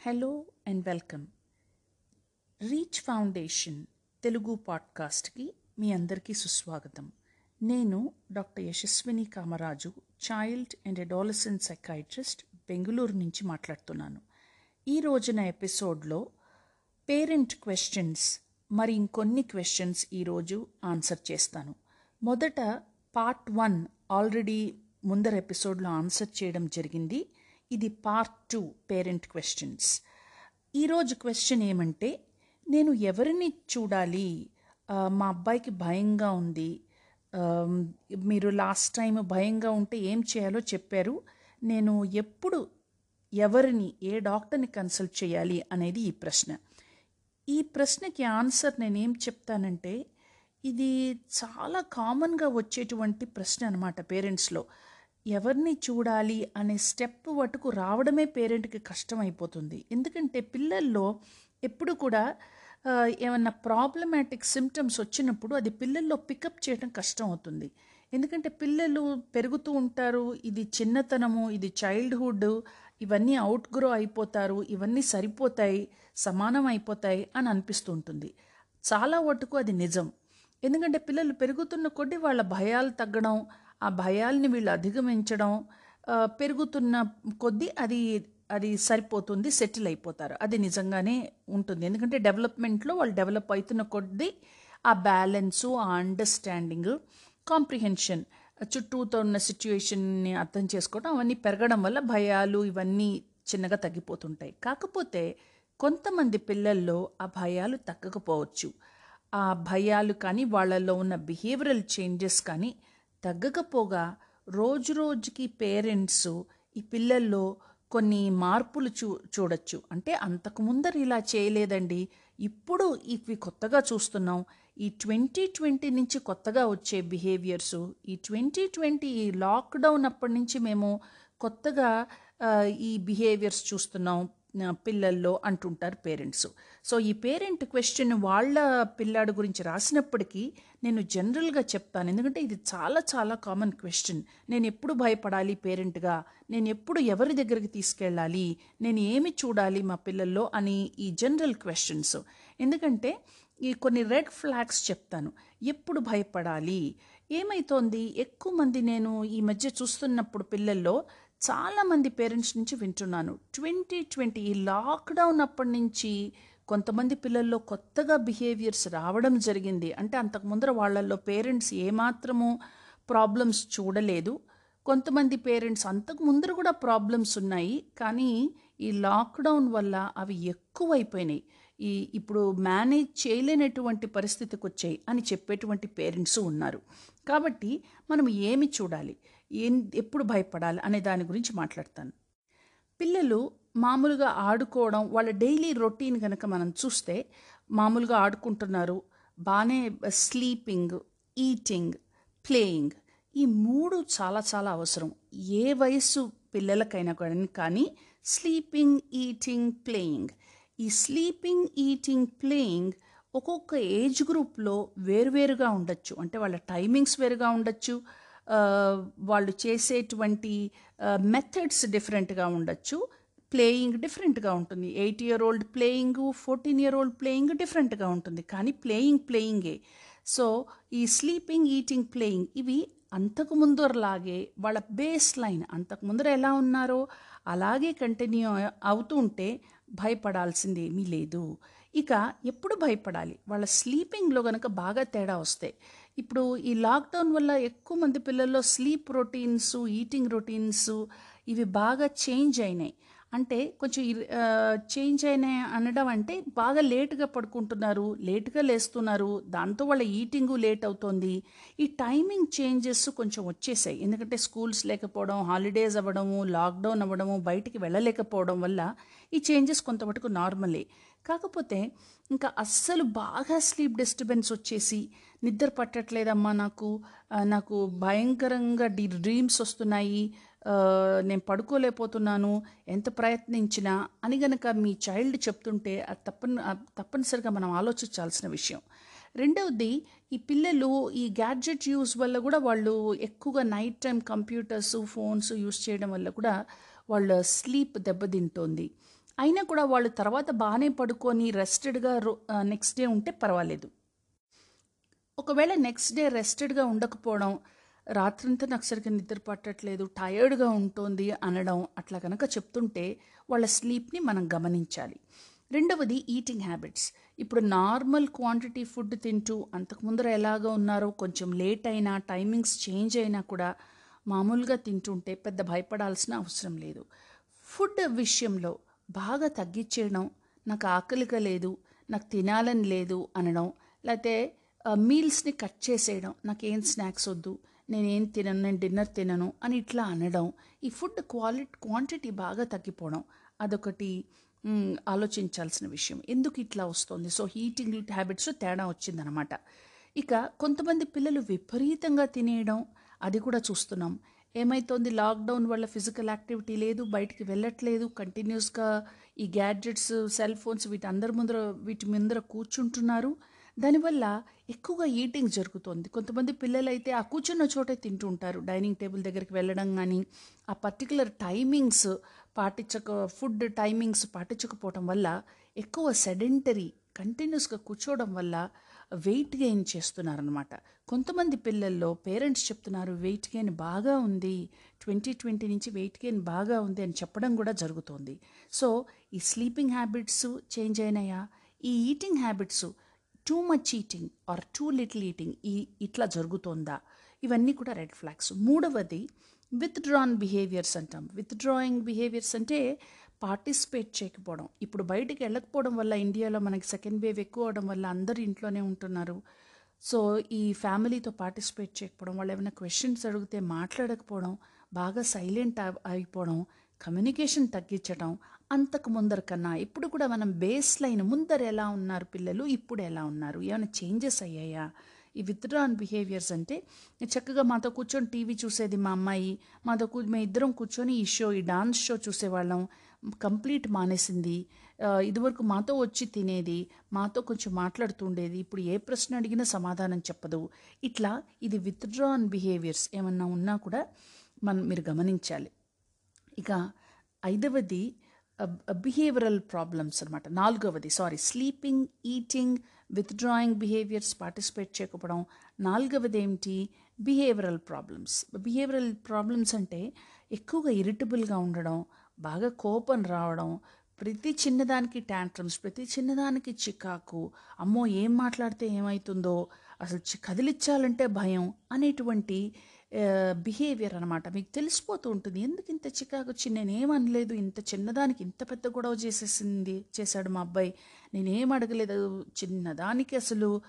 Hello and welcome Reach Foundation Telugu పాడ్కాస్ట్కి మీ అందరికీ సుస్వాగతం. నేను doctor Yashaswini Kamaraju child and adolescent psychiatrist Bengaluru నుంచి మాట్లాడుతున్నాను. ఈ రోజున ఎపిసోడ్లో పేరెంట్ క్వశ్చన్స్ మరి ఇంకొన్ని క్వశ్చన్స్ ఈరోజు ఆన్సర్ చేస్తాను. మొదట పార్ట్ వన్ ఆల్రెడీ ముందర ఎపిసోడ్లో ఆన్సర్ చేయడం జరిగింది. ఇది పార్ట్ టూ పేరెంట్ క్వశ్చన్స్ ఈరోజు క్వశ్చన్ ఏమంటే నేను ఎవరిని చూడాలి? మా అబ్బాయికి భయంగా ఉంది. మీరు లాస్ట్ టైం భయంగా ఉంటే ఏం చేయాలో చెప్పారు. నేను ఎప్పుడు ఎవరిని ఏ డాక్టర్ని కన్సల్ట్ చేయాలి అనేది ఈ ప్రశ్న. ఈ ప్రశ్నకి ఆన్సర్ నేనేం చెప్తానంటే ఇది చాలా కామన్గా వచ్చేటువంటి ప్రశ్న అనమాట పేరెంట్స్లో ఎవరిని చూడాలి అనే స్టెప్ వటుకు రావడమే పేరెంట్కి కష్టం అయిపోతుంది ఎందుకంటే పిల్లల్లో ఎప్పుడు కూడా ఏమన్నా ప్రాబ్లమాటిక్ సిమ్టమ్స్ వచ్చినప్పుడు అది పిల్లల్లో పికప్ చేయడం కష్టం అవుతుంది ఎందుకంటే పిల్లలు పెరుగుతూ ఉంటారు ఇది చిన్నతనము ఇది చైల్డ్హుడ్ ఇవన్నీ అవుట్ గ్రో అయిపోతారు ఇవన్నీ సరిపోతాయి సమానం అయిపోతాయి అని అనిపిస్తూ ఉంటుంది. చాలా వటుకు అది నిజం. ఎందుకంటే పిల్లలు పెరుగుతున్న కొద్దీ వాళ్ళ భయాలు తగ్గడం ఆ భయాల్ని వీళ్ళు అధిగమించడం పెరుగుతున్న కొద్దీ అది అది సరిపోతుంది సెటిల్ అయిపోతారు. అది నిజంగానే ఉంటుంది. ఎందుకంటే డెవలప్మెంట్లో వాళ్ళు డెవలప్ అవుతున్న కొద్దీ ఆ బ్యాలెన్సు ఆ అండర్స్టాండింగ్ కాంప్రిహెన్షన్ చుట్టూతో ఉన్న సిచ్యువేషన్ని అర్థం చేసుకోవడం అవన్నీ పెరగడం వల్ల భయాలు ఇవన్నీ చిన్నగా తగ్గిపోతుంటాయి. కాకపోతే కొంతమంది పిల్లల్లో ఆ భయాలు తగ్గకపోవచ్చు. ఆ భయాలు కానీ వాళ్ళల్లో ఉన్న బిహేవియరల్ చేంజెస్ కానీ తగ్గకపోగా రోజు రోజుకి పేరెంట్స్ ఈ పిల్లల్లో కొన్ని మార్పులు చూ చూడొచ్చు. అంటే అంతకు ముందర ఇలా చేయలేదండి. ఇప్పుడు ఇవి కొత్తగా చూస్తున్నాం. ఈ ట్వంటీ ట్వంటీ నుంచి కొత్తగా వచ్చే బిహేవియర్స్ ఈ ట్వంటీ ట్వంటీ ఈ లాక్డౌన్ అప్పటి నుంచి మేము కొత్తగా ఈ బిహేవియర్స్ చూస్తున్నాం. పిల్లల్లో అంటుంటారు పేరెంట్స్. సో ఈ పేరెంట్ క్వశ్చన్ వాళ్ళ పిల్లాడు గురించి రాసినప్పటికీ నేను జనరల్గా చెప్తాను. ఎందుకంటే ఇది చాలా చాలా కామన్ క్వశ్చన్. నేను ఎప్పుడు భయపడాలి పేరెంట్గా? నేను ఎప్పుడు ఎవరి దగ్గరికి తీసుకెళ్ళాలి? నేను ఏమి చూడాలి మా పిల్లల్లో అని ఈ జనరల్ క్వశ్చన్స్. ఎందుకంటే ఈ కొన్ని రెడ్ ఫ్లాగ్స్ చెప్తాను. ఎప్పుడు భయపడాలి? ఏమైతోంది? ఎక్కువ మంది నేను ఈ మధ్య చూస్తున్నప్పుడు పిల్లల్లో చాలామంది పేరెంట్స్ నుంచి వింటున్నాను. ట్వంటీ ట్వంటీ ఈ లాక్డౌన్ అప్పటి నుంచి కొంతమంది పిల్లల్లో కొత్తగా బిహేవియర్స్ రావడం జరిగింది. అంటే అంతకు ముందర వాళ్ళల్లో పేరెంట్స్ ఏమాత్రము ప్రాబ్లమ్స్ చూడలేదు. కొంతమంది పేరెంట్స్ అంతకు ముందర కూడా ప్రాబ్లమ్స్ ఉన్నాయి. కానీ ఈ లాక్డౌన్ వల్ల అవి ఎక్కువైపోయినాయి. ఈ ఇప్పుడు మేనేజ్ చేయలేనటువంటి పరిస్థితికి వచ్చాయి అని చెప్పేటువంటి పేరెంట్స్ ఉన్నారు. కాబట్టి మనం ఏమి చూడాలి? ఎప్పుడు భయపడాలి అనే దాని గురించి మాట్లాడతాను. పిల్లలు మామూలుగా ఆడుకోవడం వాళ్ళ డైలీ రొటీన్ కనుక మనం చూస్తే మామూలుగా ఆడుకుంటున్నారు బాగానే స్లీపింగ్ ఈటింగ్ ప్లేయింగ్ ఈ మూడు చాలా చాలా అవసరం. ఏ వయస్సు పిల్లలకైనా కానీ కానీ స్లీపింగ్ ఈటింగ్ ప్లేయింగ్. ఈ స్లీపింగ్ ఈటింగ్ ప్లేయింగ్ ఒక్కొక్క ఏజ్ గ్రూప్లో వేరువేరుగా ఉండొచ్చు. అంటే వాళ్ళ టైమింగ్స్ వేరుగా ఉండొచ్చు వాళ్ళు చేసేటువంటి మెథడ్స్ డిఫరెంట్గా ఉండొచ్చు ప్లేయింగ్ డిఫరెంట్గా ఉంటుంది eight year old playing fourteen year old playing డిఫరెంట్గా ఉంటుంది. కానీ ప్లేయింగ్ ప్లేయింగే సో ఈ స్లీపింగ్ ఈటింగ్ ప్లేయింగ్ ఇవి అంతకు ముందరలాగే వాళ్ళ బేస్ లైన్ అంతకు ముందర ఎలా ఉన్నారో అలాగే కంటిన్యూ అవుతూ ఉంటే భయపడాల్సింది ఏమీ లేదు. ఇక ఎప్పుడు భయపడాలి? వాళ్ళ స్లీపింగ్లో కనుక బాగా తేడా వస్తాయి ఇప్పుడు ఈ లాక్డౌన్ వల్ల ఎక్కువ మంది పిల్లల్లో స్లీప్ రొటీన్స్ ఈటింగ్ రొటీన్స్ ఇవి బాగా చేంజ్ అయినాయి. అంటే కొంచెం చేంజ్ అయినాయి అనడం అంటే బాగా లేటుగా పడుకుంటున్నారు లేటుగా లేస్తున్నారు దాంతో వాళ్ళ ఈటింగు లేట్ అవుతోంది. ఈ టైమింగ్ చేంజెస్ కొంచెం వచ్చేసాయి. ఎందుకంటే స్కూల్స్ లేకపోవడం హాలిడేస్ అవ్వడము లాక్డౌన్ అవ్వడము బయటికి వెళ్ళలేకపోవడం వల్ల ఈ చేంజెస్ కొంతవరకు నార్మలే. కాకపోతే ఇంకా అస్సలు బాగా స్లీప్ డిస్టర్బెన్స్ వచ్చేసి నిద్ర పట్టట్లేదమ్మా నాకు. నాకు భయంకరంగా డి డ్రీమ్స్ వస్తున్నాయి. నేను పడుకోలేకపోతున్నాను. ఎంత ప్రయత్నించినా అని గనక మీ చైల్డ్ చెప్తుంటే అది తప్పని తప్పనిసరిగా మనం ఆలోచించాల్సిన విషయం. రెండవది ఈ పిల్లలు ఈ గ్యాడ్జెట్ యూస్ వల్ల కూడా వాళ్ళు ఎక్కువగా night time computers phones use చేయడం వల్ల కూడా వాళ్ళ స్లీప్ దెబ్బతింటోంది. అయినా కూడా వాళ్ళు తర్వాత బాగానే పడుకొని రెస్టెడ్గా నెక్స్ట్ డే ఉంటే పర్వాలేదు. ఒకవేళ నెక్స్ట్ డే రెస్టెడ్గా ఉండకపోవడం రాత్రంతా నాకు సరిగ్గా నిద్ర పట్టట్లేదు టయర్డ్గా ఉంటుంది అనడం అట్లా కనుక చెప్తుంటే వాళ్ళ స్లీప్ని మనం గమనించాలి. రెండవది ఈటింగ్ హ్యాబిట్స్. ఇప్పుడు నార్మల్ క్వాంటిటీ ఫుడ్ తింటూ అంతకు ముందర ఎలాగో ఉన్నారో కొంచెం లేట్ అయినా టైమింగ్స్ చేంజ్ అయినా కూడా మామూలుగా తింటుంటే పెద్ద భయపడాల్సిన అవసరం లేదు. ఫుడ్ విషయంలో బాగా తగ్గించేయడం నాకు ఆకలిగా లేదు నాకు తినాలని లేదు అనడం లేకపోతే మీల్స్ని కట్ చేసేయడం నాకేం స్నాక్స్ వద్దు నేనేం తినను నేను డిన్నర్ తినను అని ఇట్లా అనడం ఈ ఫుడ్ క్వాలిటీ క్వాంటిటీ బాగా తగ్గిపోవడం అదొకటి ఆలోచించాల్సిన విషయం. ఎందుకు ఇట్లా వస్తుంది? సో హీటింగ్ హ్యాబిట్స్ తేడా వచ్చిందనమాట. ఇక కొంతమంది పిల్లలు విపరీతంగా తినేయడం అది కూడా చూస్తున్నాం. ఏమైతోంది? లాక్డౌన్ వల్ల ఫిజికల్ యాక్టివిటీ లేదు బయటికి వెళ్ళట్లేదు కంటిన్యూస్గా ఈ గ్యాడ్జెట్స్ సెల్ ఫోన్స్ వీటి అందరి ముందర వీటి ముందర కూర్చుంటున్నారు. దానివల్ల ఎక్కువగా ఈటింగ్ జరుగుతోంది. కొంతమంది పిల్లలు అయితే ఆ కూర్చున్న చోటే తింటూ ఉంటారు డైనింగ్ టేబుల్ దగ్గరికి వెళ్ళడం కానీ ఆ పర్టికులర్ టైమింగ్స్ పాటించక ఫుడ్ టైమింగ్స్ పాటించకపోవడం వల్ల ఎక్కువ సెడెంటరీ కంటిన్యూస్గా కూర్చోవడం వల్ల వెయిట్ గెయిన్ చేస్తున్నారనమాట కొంతమంది పిల్లల్లో పేరెంట్స్ చెప్తున్నారు వెయిట్ గెయిన్ బాగా ఉంది. ట్వంటీ ట్వంటీ నుంచి వెయిట్ గెయిన్ బాగా ఉంది అని చెప్పడం కూడా జరుగుతోంది. సో ఈ స్లీపింగ్ హ్యాబిట్స్ చేంజ్ అయినాయా? ఈ eating habits too much eating or too little eating ఈ ఇట్లా జరుగుతోందా? ఇవన్నీ కూడా రెడ్ ఫ్లాగ్స్. మూడవది విత్ డ్రాన్ బిహేవియర్స్ అంటాం. విత్ డ్రాయింగ్ బిహేవియర్స్ అంటే పార్టిసిపేట్ చేయకపోవడం. ఇప్పుడు బయటికి వెళ్ళకపోవడం వల్ల ఇండియాలో మనకి సెకండ్ వేవ్ ఎక్కువ అవడం వల్ల అందరు ఇంట్లోనే ఉంటున్నారు. సో ఈ ఫ్యామిలీతో పార్టిసిపేట్ చేయకపోవడం వాళ్ళు ఏమైనా క్వశ్చన్స్ అడిగితే మాట్లాడకపోవడం బాగా సైలెంట్ అయిపోవడం కమ్యూనికేషన్ తగ్గించడం అంతకు ముందర కన్నా ఇప్పుడు కూడా మనం బేస్ లైన్ ముందర ఎలా ఉన్నారు పిల్లలు ఇప్పుడు ఎలా ఉన్నారు ఏమైనా చేంజెస్ అయ్యాయా? ఈ విత్డ్రాన్ బిహేవియర్స్ అంటే చక్కగా మాతో కూర్చొని టీవీ చూసేది మా అమ్మాయి మాతో కూ మేము ఇద్దరం కూర్చొని ఈ షో ఈ డాన్స్ షో చూసేవాళ్ళం. కంప్లీట్ మానేసింది. ఇదివరకు మాతో వచ్చి తినేది మాతో కొంచెం మాట్లాడుతుండేది ఇప్పుడు ఏ ప్రశ్న అడిగినా సమాధానం చెప్పదు. ఇట్లా ఇది విత్డ్రాన్ బిహేవియర్స్ ఏమన్నా ఉన్నా కూడా మనం మీరు గమనించాలి. ఇక ఐదవది బిహేవియరల్ ప్రాబ్లమ్స్ అనమాట నాలుగవది sorry sleeping eating withdrawing behaviours participate చేయకపోవడం. నాలుగవది ఏమిటి? బిహేవియరల్ ప్రాబ్లమ్స్ బిహేవియరల్ ప్రాబ్లమ్స్ అంటే ఎక్కువగా ఇరిటబుల్గా ఉండడం బాగా కోపం రావడం ప్రతి చిన్నదానికి ట్యాంట్రమ్స్ ప్రతి చిన్నదానికి చికాకు అమ్మో ఏం మాట్లాడితే ఏమవుతుందో అసలు చి- భయం అనేటువంటి బిహేవియర్ అనమాట మీకు తెలిసిపోతూ ఉంటుంది ఎందుకు ఇంత చికాకు? వచ్చి నేనేమనలేదు ఇంత చిన్నదానికి ఇంత పెద్ద గొడవ చేసేసింది చేశాడు మా అబ్బాయి. నేనేం అడగలేదు. చిన్నదానికి అసలు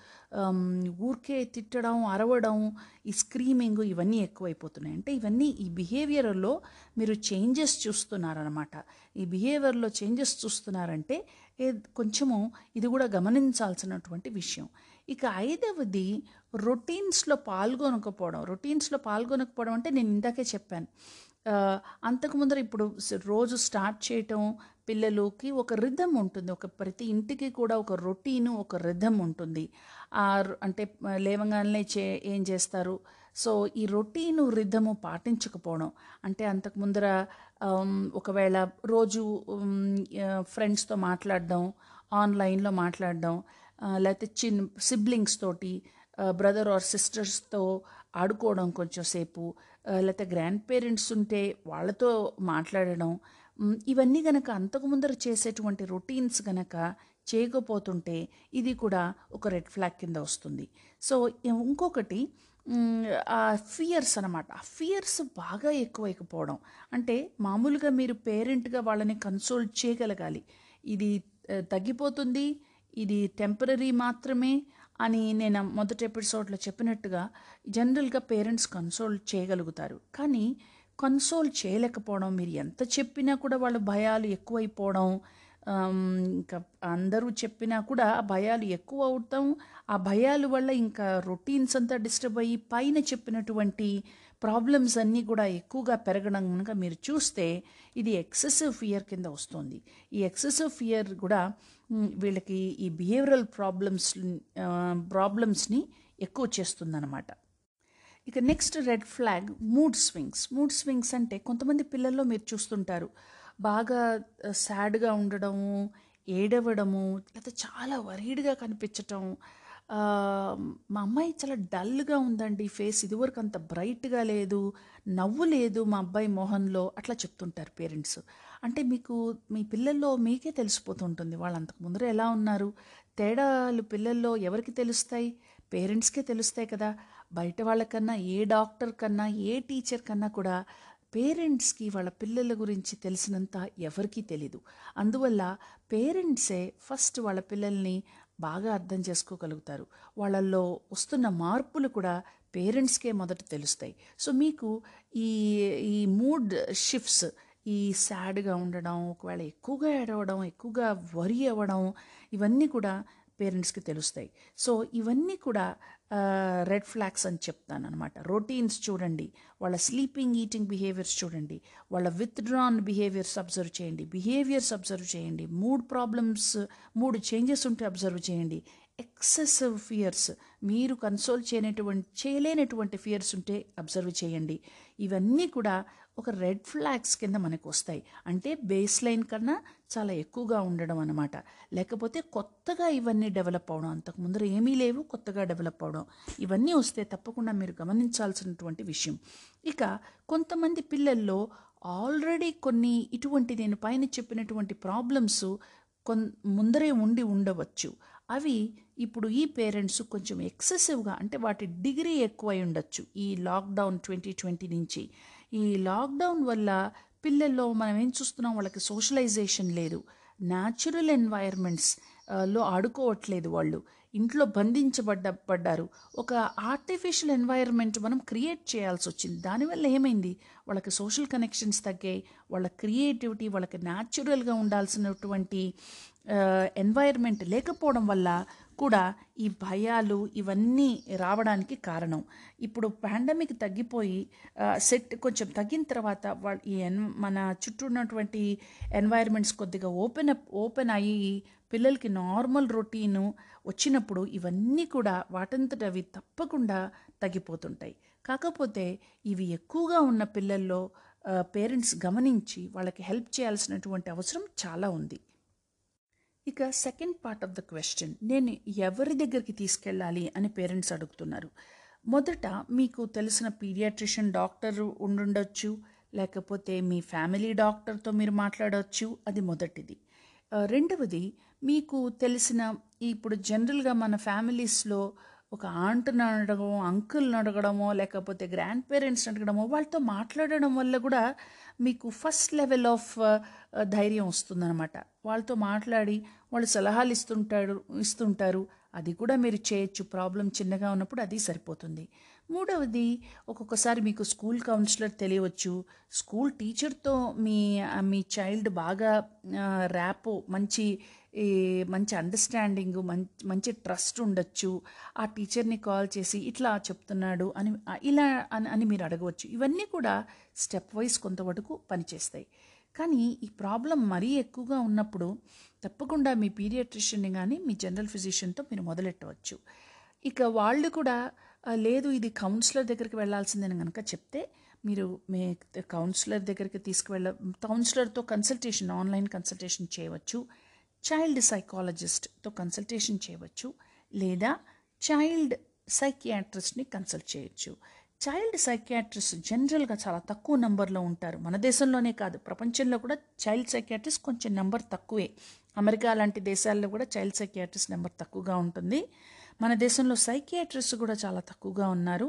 ఊరికే తిట్టడం అరవడం ఈ స్క్రీమింగ్ ఇవన్నీ ఎక్కువైపోతున్నాయి. అంటే ఇవన్నీ ఈ బిహేవియర్లో మీరు చేంజెస్ చూస్తున్నారనమాట ఈ బిహేవియర్లో చేంజెస్ చూస్తున్నారంటే ఏ- కొంచెము ఇది కూడా గమనించాల్సినటువంటి విషయం. ఇక ఐదవది రొటీన్స్లో పాల్గొనకపోవడం. రొటీన్స్లో పాల్గొనకపోవడం అంటే నేను ఇందాకే చెప్పాను. అంతకు ముందర ఇప్పుడు రోజు స్టార్ట్ చేయటం పిల్లలకి ఒక రిధం ఉంటుంది. ఒక ప్రతి ఇంటికి కూడా ఒక రొటీను ఒక రిధం ఉంటుంది. ఆ అంటే లేవగానే చే ఏం చేస్తారు? సో ఈ రొటీను రిధము పాటించకపోవడం. అంటే అంతకు ముందర ఒకవేళ రోజు ఫ్రెండ్స్తో మాట్లాడడం ఆన్లైన్లో మాట్లాడడం లేకపోతే చిన్న సిబ్లింగ్స్ తోటి బ్రదర్ ఆర్ సిస్టర్స్తో ఆడుకోవడం కొంచెం సేపు లేకపోతే గ్రాండ్ పేరెంట్స్ ఉంటే వాళ్ళతో మాట్లాడడం ఇవన్నీ గనక అంతకు ముందర చేసేటువంటి రొటీన్స్ గనక చేయకపోతుంటే ఇది కూడా ఒక రెడ్ ఫ్లాగ్ కింద వస్తుంది. సో ఇంకొకటి ఆ ఫియర్స్ అనమాట ఆ ఫియర్స్ బాగా ఎక్కువైపోవడం అంటే మామూలుగా మీరు పేరెంట్గా వాళ్ళని కన్సోల్ చేయగలగాలి. ఇది తగ్గిపోతుంది ఇది టెంపరీ మాత్రమే అని నేను మొదటి ఎపిసోడ్లో చెప్పినట్టుగా జనరల్గా పేరెంట్స్ కన్సోల్ చేయగలుగుతారు. కానీ కన్సోల్ చేయలేకపోవడం మీరు ఎంత చెప్పినా కూడా వాళ్ళ భయాలు ఎక్కువైపోవడం ఇంకా అందరూ చెప్పినా కూడా ఆ భయాలు ఎక్కువ అవుతాం. ఆ భయాల వల్ల ఇంకా రొటీన్స్ అంతా డిస్టర్బ్ అయ్యి పైన చెప్పినటువంటి ప్రాబ్లమ్స్ అన్నీ కూడా ఎక్కువగా పెరగడం కనుక మీరు చూస్తే ఇది ఎక్సెసివ్ ఫియర్ కింద వస్తుంది. ఈ ఎక్సెసివ్ ఫియర్ కూడా వీళ్ళకి ఈ బిహేవియరల్ ప్రాబ్లమ్స్ ప్రాబ్లమ్స్ని ఎక్కువ చేస్తుందన్నమాట. ఇక next red flag mood swings. Mood swings అంటే కొంతమంది పిల్లల్లో మీరు చూస్తుంటారు బాగా సాడ్గా ఉండడము ఏడవడము లేకపోతే చాలా వరీడ్గా కనిపించటం మా అమ్మాయి చాలా డల్గా ఉందండి. ఫేస్ ఇదివరకు అంత బ్రైట్గా లేదు నవ్వు లేదు మా అబ్బాయి మోహన్లో అట్లా చెప్తుంటారు పేరెంట్స్. అంటే మీకు మీ పిల్లల్లో మీకే తెలిసిపోతుంటుంది. వాళ్ళు అంతకు ముందర ఎలా ఉన్నారు? తేడాలు పిల్లల్లో ఎవరికి తెలుస్తాయి? పేరెంట్స్కే తెలుస్తాయి కదా. బయట వాళ్ళకన్నా ఏ డాక్టర్ కన్నా ఏ టీచర్ కన్నా కూడా పేరెంట్స్కి వాళ్ళ పిల్లల గురించి తెలిసినంత ఎవరికీ తెలీదు. అందువల్ల పేరెంట్సే ఫస్ట్ వాళ్ళ పిల్లల్ని బాగా అర్థం చేసుకోగలుగుతారు. వాళ్ళల్లో వస్తున్న మార్పులు కూడా పేరెంట్స్కే మొదట తెలుస్తాయి. సో మీకు ఈ ఈ మూడ్ షిఫ్ట్స్ ఈ సాడ్గా ఉండడం ఒకవేళ ఎక్కువగా ఏడవడం ఎక్కువగా వరి అవ్వడం ఇవన్నీ కూడా పేరెంట్స్కి తెలుస్తాయి. సో ఇవన్నీ కూడా రెడ్ ఫ్లాగ్స్ అని చెప్తాను అనమాట రొటీన్స్ చూడండి. వాళ్ళ స్లీపింగ్ ఈటింగ్ బిహేవియర్స్ చూడండి. వాళ్ళ విత్డ్రాన్ బిహేవియర్స్ అబ్జర్వ్ చేయండి. బిహేవియర్స్ అబ్జర్వ్ చేయండి. మూడ్ ప్రాబ్లమ్స్ మూడు చేంజెస్ ఉంటే అబ్జర్వ్ చేయండి. ఎక్సెసివ్ ఫియర్స్ మీరు కన్సోల్ చేయనటువంటి చేయలేనటువంటి ఫియర్స్ ఉంటే అబ్జర్వ్ చేయండి. ఇవన్నీ కూడా ఒక రెడ్ ఫ్లాగ్స్ కింద మనకు వస్తాయి. అంటే బేస్ లైన్ కన్నా చాలా ఎక్కువగా ఉండడం అనమాట లేకపోతే కొత్తగా ఇవన్నీ డెవలప్ అవడం అంతకు ముందర ఏమీ లేవు కొత్తగా డెవలప్ అవడం ఇవన్నీ వస్తే తప్పకుండా మీరు గమనించాల్సినటువంటి విషయం. ఇక కొంతమంది పిల్లల్లో ఆల్రెడీ కొన్ని ఇటువంటి నేను పైన చెప్పినటువంటి ప్రాబ్లమ్స్ కొన్ ముందరే ఉండి ఉండవచ్చు. అవి ఇప్పుడు ఈ పేరెంట్స్ కొంచెం ఎక్సెసివ్గా అంటే వాటి డిగ్రీ ఎక్కువై ఉండొచ్చు ఈ లాక్డౌన్ ట్వంటీ ట్వంటీ నుంచి. ఈ లాక్డౌన్ వల్ల పిల్లల్లో మనం ఏం చూస్తున్నాం? వాళ్ళకి సోషలైజేషన్ లేదు. న్యాచురల్ ఎన్వైర్మెంట్స్లో ఆడుకోవట్లేదు వాళ్ళు. ఇంట్లో బంధించబడ్డ పడ్డారు. ఒక ఆర్టిఫిషియల్ ఎన్వైర్న్మెంట్ మనం క్రియేట్ చేయాల్సి వచ్చింది. దానివల్ల ఏమైంది? వాళ్ళకి సోషల్ కనెక్షన్స్ తగ్గాయి. వాళ్ళ క్రియేటివిటీ వాళ్ళకి న్యాచురల్గా ఉండాల్సినటువంటి ఎన్వైర్న్మెంట్ లేకపోవడం వల్ల కూడా ఈ భయాలు ఇవన్నీ రావడానికి కారణం. ఇప్పుడు పాండమిక్ తగ్గిపోయి సెట్ కొంచెం తగ్గిన తర్వాత వాళ్ళ ఈ ఎన్ మన చుట్టూ ఉన్నటువంటి ఎన్వైర్మెంట్స్ కొద్దిగా ఓపెన్ అప్ ఓపెన్ అయ్యి పిల్లలకి నార్మల్ రొటీను వచ్చినప్పుడు ఇవన్నీ కూడా వాటంతట అవి తప్పకుండా తగ్గిపోతుంటాయి. కాకపోతే ఇవి ఎక్కువగా ఉన్న పిల్లల్లో పేరెంట్స్ గమనించి వాళ్ళకి హెల్ప్ చేయాల్సినటువంటి అవసరం చాలా ఉంది. ఇక second part of the question నేను ఎవరి దగ్గరికి తీసుకెళ్ళాలి అని పేరెంట్స్ అడుగుతున్నారు. మొదట మీకు తెలిసిన పీడియాట్రిషియన్ డాక్టర్ ఉండుండొచ్చు లేకపోతే మీ ఫ్యామిలీ డాక్టర్తో మీరు మాట్లాడవచ్చు అది మొదటిది. రెండవది మీకు తెలిసిన ఇప్పుడు జనరల్గా మన ఫ్యామిలీస్లో ఒక ఆంట్ని అడగడమో అంకుల్ని అడగడమో లేకపోతే గ్రాండ్ పేరెంట్స్ని అడగడమో వాళ్ళతో మాట్లాడడం వల్ల కూడా మీకు ఫస్ట్ లెవెల్ ఆఫ్ ధైర్యం వస్తుందన్నమాట. వాళ్ళతో మాట్లాడి వాళ్ళు సలహాలు ఇస్తుంటారు ఇస్తుంటారు. అది కూడా మీరు చేయొచ్చు. ప్రాబ్లం చిన్నగా ఉన్నప్పుడు అది సరిపోతుంది. మూడవది ఒక్కొక్కసారి మీకు స్కూల్ కౌన్సిలర్ తెలియవచ్చు. స్కూల్ టీచర్తో మీ మీ చైల్డ్ బాగా ర్యాపో మంచి ఈ మంచి అండర్స్టాండింగ్ మంచి మంచి ట్రస్ట్ ఉండొచ్చు. ఆ టీచర్ని కాల్ చేసి ఇట్లా చెప్తున్నాడు అని ఇలా అని అని మీరు అడగవచ్చు. ఇవన్నీ కూడా స్టెప్ వైజ్ కొంతవరకు పనిచేస్తాయి. కానీ ఈ ప్రాబ్లం మరీ ఎక్కువగా ఉన్నప్పుడు తప్పకుండా మీ పీడియాట్రిషియన్ని కానీ మీ జనరల్ ఫిజిషియన్తో మీరు మొదలెట్టవచ్చు. ఇక వాళ్ళు కూడా లేదు ఇది కౌన్సిలర్ దగ్గరికి వెళ్ళాల్సిందని కనుక చెప్తే మీరు మీ కౌన్సిలర్ దగ్గరికి తీసుకువెళ్ళ కౌన్సిలర్తో కన్సల్టేషన్ ఆన్లైన్ కన్సల్టేషన్ చేయవచ్చు చైల్డ్ సైకాలజిస్ట్తో కన్సల్టేషన్ చేయవచ్చు లేదా చైల్డ్ సైకియాట్రిస్ట్ని కన్సల్ట్ చేయొచ్చు. చైల్డ్ సైకియాట్రిస్ట్ జనరల్గా చాలా తక్కువ నెంబర్లో ఉంటారు. మన దేశంలోనే కాదు ప్రపంచంలో కూడా చైల్డ్ సైకియాట్రిస్ట్ కొంచెం నెంబర్ తక్కువే. అమెరికా లాంటి దేశాల్లో కూడా చైల్డ్ సైకియాట్రిస్ట్ నెంబర్ తక్కువగా ఉంటుంది. మన దేశంలో సైకియాట్రిస్ట్ కూడా చాలా తక్కువగా ఉన్నారు.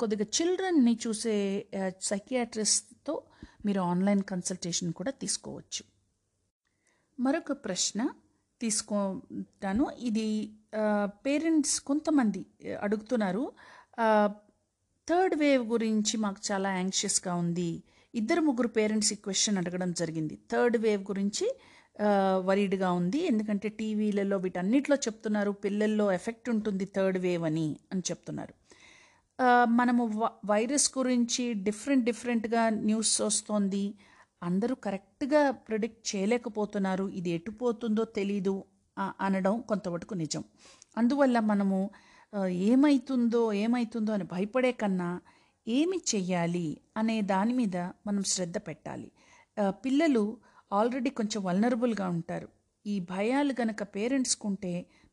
కొద్దిగా చిల్డ్రన్ని చూసే సైకియాట్రిస్ట్తో మీరు ఆన్లైన్ కన్సల్టేషన్ కూడా తీసుకోవచ్చు. మరొక ప్రశ్న తీసుకుంటాను. ఇది పేరెంట్స్ కొంతమంది అడుగుతున్నారు. థర్డ్ వేవ్ గురించి మాకు చాలా యాంగ్షియస్గా ఉంది. ఇద్దరు ముగ్గురు పేరెంట్స్ ఈ క్వశ్చన్ అడగడం జరిగింది. థర్డ్ వేవ్ గురించి వరీడ్గా ఉంది. ఎందుకంటే టీవీలలో వీటన్నిటిలో చెప్తున్నారు పిల్లల్లో ఎఫెక్ట్ ఉంటుంది థర్డ్ వేవ్ అని అని చెప్తున్నారు. మనము వ- వైరస్ గురించి డిఫరెంట్ డిఫరెంట్గా న్యూస్ వస్తోంది. అందరూ కరెక్ట్గా ప్రిడిక్ట్ చేయలేకపోతున్నారు. ఇది ఎటు పోతుందో తెలీదు అనడం కొంతవరకు నిజం. అందువల్ల మనము ఏమైతుందో ఏమైతుందో అని భయపడే కన్నా ఏమి చెయ్యాలి అనే దాని మీద మనం శ్రద్ధ పెట్టాలి. పిల్లలు ఆల్రెడీ కొంచెం వల్నరబుల్గా ఉంటారు. ఈ భయాలు గనక పేరెంట్స్కి ఉంటే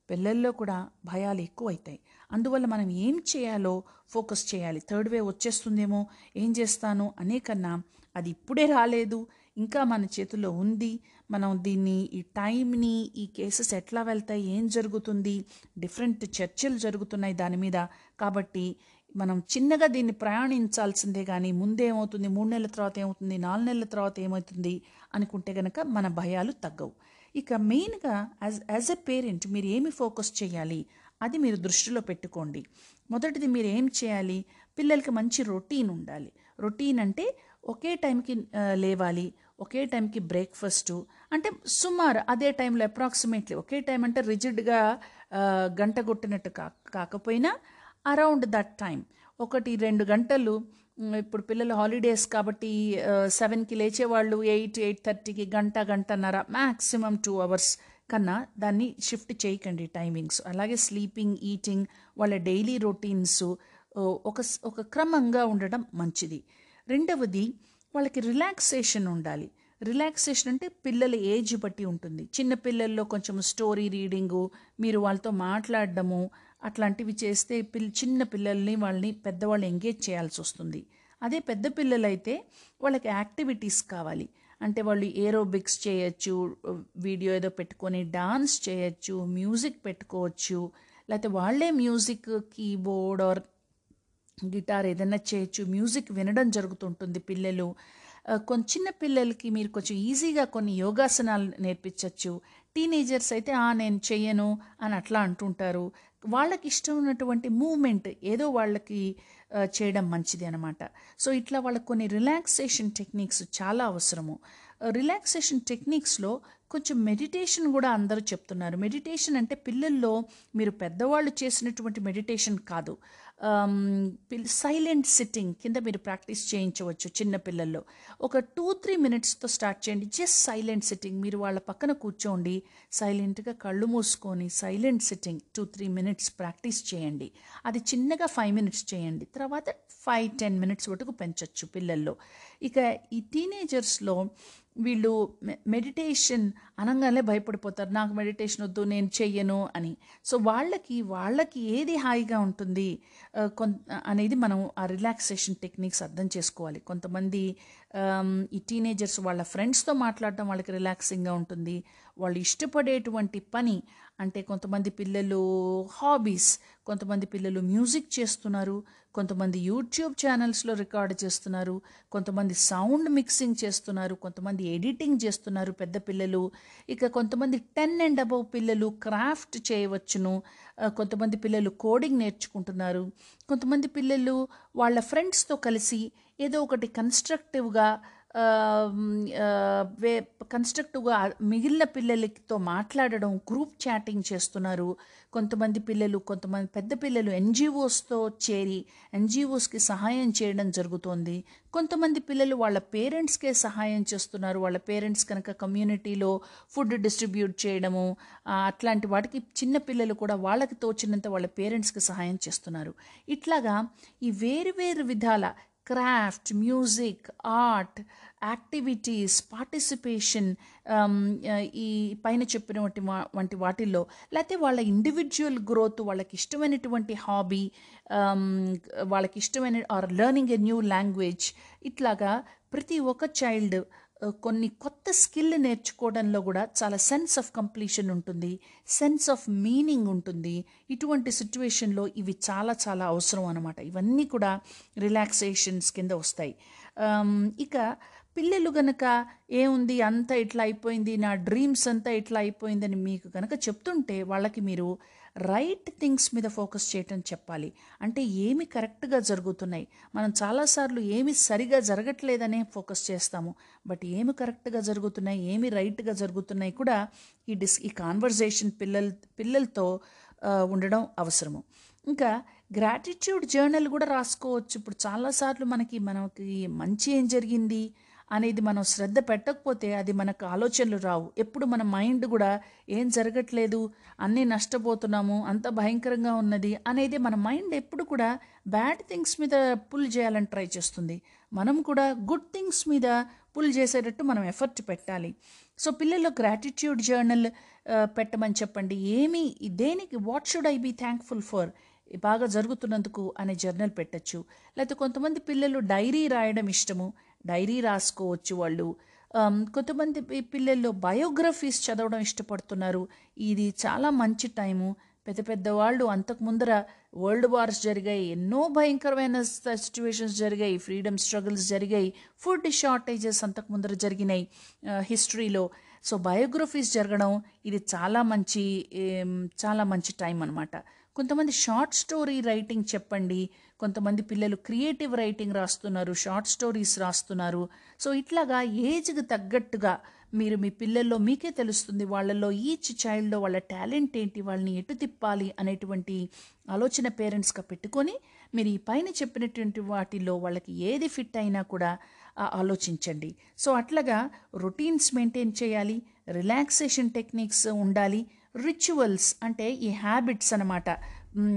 పిల్లల్లో కూడా భయాలు ఎక్కువ అవుతాయి అందువల్ల మనం ఏం చేయాలో ఫోకస్ చేయాలి. థర్డ్ వే వచ్చేస్తుందేమో ఏం చేస్తాను అనే కన్నా అది ఇప్పుడే రాలేదు ఇంకా మన చేతుల్లో ఉంది. మనం దీన్ని ఈ టైంని ఈ కేసెస్ ఎట్లా వెళ్తాయి ఏం జరుగుతుంది డిఫరెంట్ చర్చలు జరుగుతున్నాయి దాని మీద. కాబట్టి మనం చిన్నగా దీన్ని ప్రయాణించాల్సిందే కానీ ముందేమవుతుంది మూడు నెలల తర్వాత ఏమవుతుంది నాలుగు నెలల తర్వాత ఏమవుతుంది అనుకుంటే కనుక మన భయాలు తగ్గవు. ఇక మెయిన్గా యాజ్ యాజ్ ఎ పేరెంట్ మీరు ఏమి ఫోకస్ చేయాలి అది మీరు దృష్టిలో పెట్టుకోండి. మొదటిది మీరు ఏం చేయాలి పిల్లలకి మంచి రొటీన్ ఉండాలి. రొటీన్ అంటే ఒకే టైంకి లేవాలి ఒకే టైంకి బ్రేక్ఫాస్ట్ అంటే సుమారు అదే టైంలో అప్రాక్సిమేట్లీ ఒకే టైం అంటే రిజిడ్గా గంట కొట్టినట్టు కా కాకపోయినా అరౌండ్ దట్ టైం ఒకటి రెండు గంటలు ఇప్పుడు పిల్లలు హాలిడేస్ కాబట్టి సెవెన్కి లేచేవాళ్ళు ఎయిట్ ఎయిట్ థర్టీకి గంట గంటన్నర మ్యాక్సిమం టూ అవర్స్ కన్నా దాన్ని షిఫ్ట్ చేయకండి టైమింగ్స్ అలాగే స్లీపింగ్ ఈటింగ్ వాళ్ళ డైలీ రొటీన్స్ ఒక ఒక క్రమంగా ఉండడం మంచిది. రెండవది వాళ్ళకి రిలాక్సేషన్ ఉండాలి. రిలాక్సేషన్ అంటే పిల్లల ఏజ్ బట్టి ఉంటుంది. చిన్న పిల్లల్లో కొంచెం స్టోరీ రీడింగు మీరు వాళ్ళతో మాట్లాడడము అట్లాంటివి చేస్తే పిల్ చిన్న పిల్లల్ని వాళ్ళని పెద్దవాళ్ళు ఎంగేజ్ చేయాల్సి వస్తుంది. అదే పెద్ద పిల్లలైతే వాళ్ళకి యాక్టివిటీస్ కావాలి. అంటే వాళ్ళు ఏరోబిక్స్ చేయొచ్చు వీడియో ఏదో పెట్టుకొని డాన్స్ చేయొచ్చు మ్యూజిక్ పెట్టుకోవచ్చు లేకపోతే వాళ్ళే మ్యూజిక్ కీబోర్డ్ ఆర్ గిటార్ ఏదైనా చేయొచ్చు మ్యూజిక్ వినడం జరుగుతుంటుంది పిల్లలు. కొన్ని కొంచెం చిన్న పిల్లలకి మీరు కొంచెం ఈజీగా కొన్ని యోగాసనాలు నేర్పించవచ్చు టీనేజర్స్ అయితే ఆ నేను చెయ్యను అని అట్లా అంటుంటారు. వాళ్ళకి ఇష్టం ఉన్నటువంటి మూమెంట్ ఏదో వాళ్ళకి చేయడం మంచిది అనమాట సో ఇట్లా వాళ్ళకి కొన్ని రిలాక్సేషన్ టెక్నిక్స్ చాలా అవసరము. రిలాక్సేషన్ టెక్నిక్స్లో కొంచెం మెడిటేషన్ కూడా అందరూ చెప్తున్నారు. మెడిటేషన్ అంటే పిల్లల్లో మీరు పెద్దవాళ్ళు చేసినటువంటి మెడిటేషన్ కాదు. Um, సైలెంట్ సిట్టింగ్ కింద మీరు ప్రాక్టీస్ చేయించవచ్చు చిన్న పిల్లల్లో. ఒక టూ త్రీ మినిట్స్తో స్టార్ట్ చేయండి. జస్ట్ సైలెంట్ సిట్టింగ్ మీరు వాళ్ళ పక్కన కూర్చోండి. సైలెంట్గా కళ్ళు మూసుకొని silent sitting two three minutes practice చేయండి. అది చిన్నగా ఫైవ్ మినిట్స్ చేయండి. తర్వాత ఫైవ్ టెన్ మినిట్స్ వరకు పెంచవచ్చు పిల్లల్లో. ఇక ఈ టీనేజర్స్లో వీళ్ళు మెడిటేషన్ అనగానే భయపడిపోతారు. నాకు మెడిటేషన్ వద్దు నేను చెయ్యను అని. సో వాళ్ళకి వాళ్ళకి ఏది హాయిగా ఉంటుంది ఆ, అనేది మనం ఆ రిలాక్సేషన్ టెక్నిక్స్ అర్థం చేసుకోవాలి. కొంతమంది ఈ టీనేజర్స్ వాళ్ళ ఫ్రెండ్స్తో మాట్లాడడం వాళ్ళకి రిలాక్సింగ్గా ఉంటుంది. వాళ్ళు ఇష్టపడేటువంటి పని అంటే కొంతమంది పిల్లలు హాబీస్ కొంతమంది పిల్లలు మ్యూజిక్ చేస్తున్నారు కొంతమంది యూట్యూబ్ ఛానల్స్లో రికార్డ్ చేస్తున్నారు కొంతమంది సౌండ్ మిక్సింగ్ చేస్తున్నారు కొంతమంది ఎడిటింగ్ చేస్తున్నారు పెద్ద పిల్లలు. ఇక కొంతమంది టెన్ అండ్ అబవ్ పిల్లలు క్రాఫ్ట్ చేయవచ్చును కొంతమంది పిల్లలు కోడింగ్ నేర్చుకుంటున్నారు కొంతమంది పిల్లలు వాళ్ళ ఫ్రెండ్స్తో కలిసి ఏదో ఒకటి కన్స్ట్రక్టివ్గా కన్స్ట్రక్టివ్గా మిగిలిన పిల్లలతో మాట్లాడడం గ్రూప్ చాటింగ్ చేస్తున్నారు. కొంతమంది పిల్లలు కొంతమంది పెద్ద పిల్లలు ఎన్జిఓస్తో చేరి ఎన్జిఓస్కి సహాయం చేయడం జరుగుతోంది. కొంతమంది పిల్లలు వాళ్ళ పేరెంట్స్కే సహాయం చేస్తున్నారు. వాళ్ళ పేరెంట్స్ కనుక కమ్యూనిటీలో ఫుడ్ డిస్ట్రిబ్యూట్ చేయడము అట్లాంటి వాటికి చిన్న పిల్లలు కూడా వాళ్ళకి తోచినంత వాళ్ళ పేరెంట్స్కి సహాయం చేస్తున్నారు. ఇట్లాగా ఈ వేరు వేరు విధాల craft music art activities participation um, ఈ పైన చెప్పినటువంటి వంటి వాటిల్లో లేకపోతే వాళ్ళ ఇండివిజువల్ గ్రోత్ వాళ్ళకి ఇష్టమైనటువంటి హాబీ um, వాళ్ళకి ఇష్టమైన or learning a new language ఇట్లాగా ప్రతి ఒక్క చైల్డ్ కొన్ని కొత్త స్కిల్ నేర్చుకోవడంలో కూడా చాలా సెన్స్ ఆఫ్ కంప్లీషన్ ఉంటుంది సెన్స్ ఆఫ్ మీనింగ్ ఉంటుంది. ఇటువంటి సిచ్యువేషన్లో ఇవి చాలా చాలా అవసరం అనమాట ఇవన్నీ కూడా రిలాక్సేషన్స్ కింద వస్తాయి. ఇక పిల్లలు గనక ఏముంది అంతా ఇట్లా అయిపోయింది నా డ్రీమ్స్ అంతా ఇట్లా అయిపోయిందని మీకు కనుక చెప్తుంటే వాళ్ళకి మీరు రైట్ థింగ్స్ మీద ఫోకస్ చేయటం చెప్పాలి. అంటే ఏమి కరెక్ట్గా జరుగుతున్నాయి? మనం చాలాసార్లు ఏమి సరిగా జరగట్లేదనే ఫోకస్ చేస్తాము. బట్ ఏమి కరెక్ట్గా జరుగుతున్నాయి? ఏమి రైట్గా జరుగుతున్నాయి కూడా ఈ డిస్ ఈ కాన్వర్జేషన్ పిల్లల పిల్లలతో ఉండడం అవసరము. ఇంకా గ్రాటిట్యూడ్ జర్నల్ కూడా రాసుకోవచ్చు. ఇప్పుడు చాలాసార్లు మనకి మనకి మంచి ఏం జరిగింది? అనేది మనం శ్రద్ధ పెట్టకపోతే అది మనకు ఆలోచనలు రావు. ఎప్పుడు మన మైండ్ కూడా ఏం జరగట్లేదు అన్నీ నష్టపోతున్నాము అంత భయంకరంగా ఉన్నది అనేది మన మైండ్ ఎప్పుడు కూడా బ్యాడ్ థింగ్స్ మీద పుల్ చేయాలని ట్రై చేస్తుంది. మనం కూడా గుడ్ థింగ్స్ మీద పుల్ చేసేటట్టు మనం ఎఫర్ట్ పెట్టాలి. సో పిల్లల్లో గ్రాటిట్యూడ్ జర్నల్ పెట్టమని చెప్పండి. ఏమి దేనికి what should I be thankful for? బాగా జరుగుతున్నందుకు అనే జర్నల్ పెట్టచ్చు. లేకపోతే కొంతమంది పిల్లలు డైరీ రాయడం ఇష్టము. డైరీ రాసుకోవచ్చు వాళ్ళు. కొంతమంది పిల్లల్లో బయోగ్రఫీస్ చదవడం ఇష్టపడుతున్నారు. ఇది చాలా మంచి టైము. పెద్ద పెద్ద వాళ్ళు అంతకు ముందర వరల్డ్ వార్స్ జరిగాయి. ఎన్నో భయంకరమైన సిచ్యువేషన్స్ జరిగాయి. ఫ్రీడమ్ స్ట్రగుల్స్ జరిగాయి. ఫుడ్ షార్టేజెస్ అంతకు ముందర జరిగినాయి హిస్టరీలో. సో బయోగ్రఫీస్ జరగడం ఇది చాలా మంచి చాలా మంచి టైం అనమాట కొంతమంది షార్ట్ స్టోరీ రైటింగ్ చెప్పండి కొంతమంది పిల్లలు క్రియేటివ్ రైటింగ్ రాస్తున్నారు షార్ట్ స్టోరీస్ రాస్తున్నారు. సో ఇట్లాగా ఏజ్కి తగ్గట్టుగా మీరు మీ పిల్లల్లో మీకే తెలుస్తుంది వాళ్ళల్లో ఈచ్ చైల్డ్లో వాళ్ళ టాలెంట్ ఏంటి వాళ్ళని ఎటు తిప్పాలి అనేటువంటి ఆలోచన పేరెంట్స్గా పెట్టుకొని మీరు ఈ పైన చెప్పినటువంటి వాటిల్లో వాళ్ళకి ఏది ఫిట్ అయినా కూడా ఆలోచించండి. సో అట్లాగా రొటీన్స్ మెయింటైన్ చేయాలి రిలాక్సేషన్ టెక్నిక్స్ ఉండాలి రిచువల్స్ అంటే ఈ హ్యాబిట్స్ అనమాట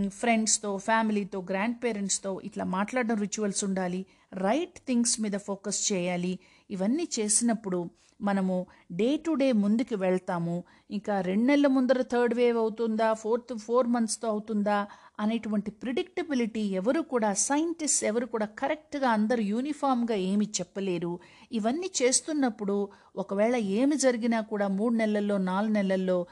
ఫ్రెండ్స్తో ఫ్యామిలీతో గ్రాండ్ పేరెంట్స్తో ఇట్లా మాట్లాడడం రిచువల్స్ ఉండాలి. రైట్ థింగ్స్ మీద ఫోకస్ చేయాలి. ఇవన్నీ చేసినప్పుడు మనము డే టు డే ముందుకు వెళ్తాము. ఇంకా రెండు నెలల ముందర థర్డ్ వేవ్ అవుతుందా? ఫోర్త్ ఫోర్ మంత్స్తో అవుతుందా? అనేటువంటి ప్రిడిక్టబిలిటీ ఎవరు కూడా సైంటిస్ట్ ఎవరు కూడా కరెక్ట్గా అందరు యూనిఫామ్గా ఏమి చెప్పలేరు. ఇవన్నీ చేస్తున్నప్పుడు ఒకవేళ ఏమి జరిగినా కూడా మూడు నెలల్లో నాలుగు నెలల్లో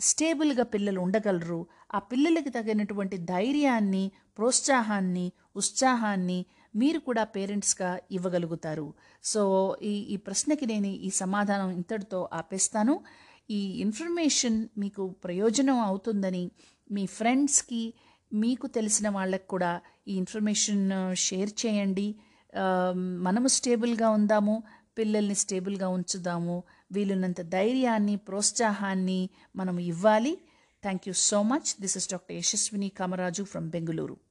స్టేబుల్గా పిల్లలు ఉండగలరు. ఆ పిల్లలకి తగినటువంటి ధైర్యాన్ని ప్రోత్సాహాన్ని ఉత్సాహాన్ని మీరు కూడా పేరెంట్స్గా ఇవ్వగలుగుతారు. సో ఈ ఈ ప్రశ్నకి నేను ఈ సమాధానం ఇంతటితో ఆపేస్తాను. ఈ ఇన్ఫర్మేషన్ మీకు ప్రయోజనం అవుతుందని మీ ఫ్రెండ్స్కి మీకు తెలిసిన వాళ్ళకి కూడా ఈ ఇన్ఫర్మేషన్ షేర్ చేయండి. మనము స్టేబుల్గా ఉందాము పిల్లల్ని స్టేబుల్గా ఉంచుదాము వీలున్నంత ధైర్యాన్ని ప్రోత్సాహాన్ని మనం ఇవ్వాలి. Thank you so much this is doctor Yashaswini Kamaraju from Bengaluru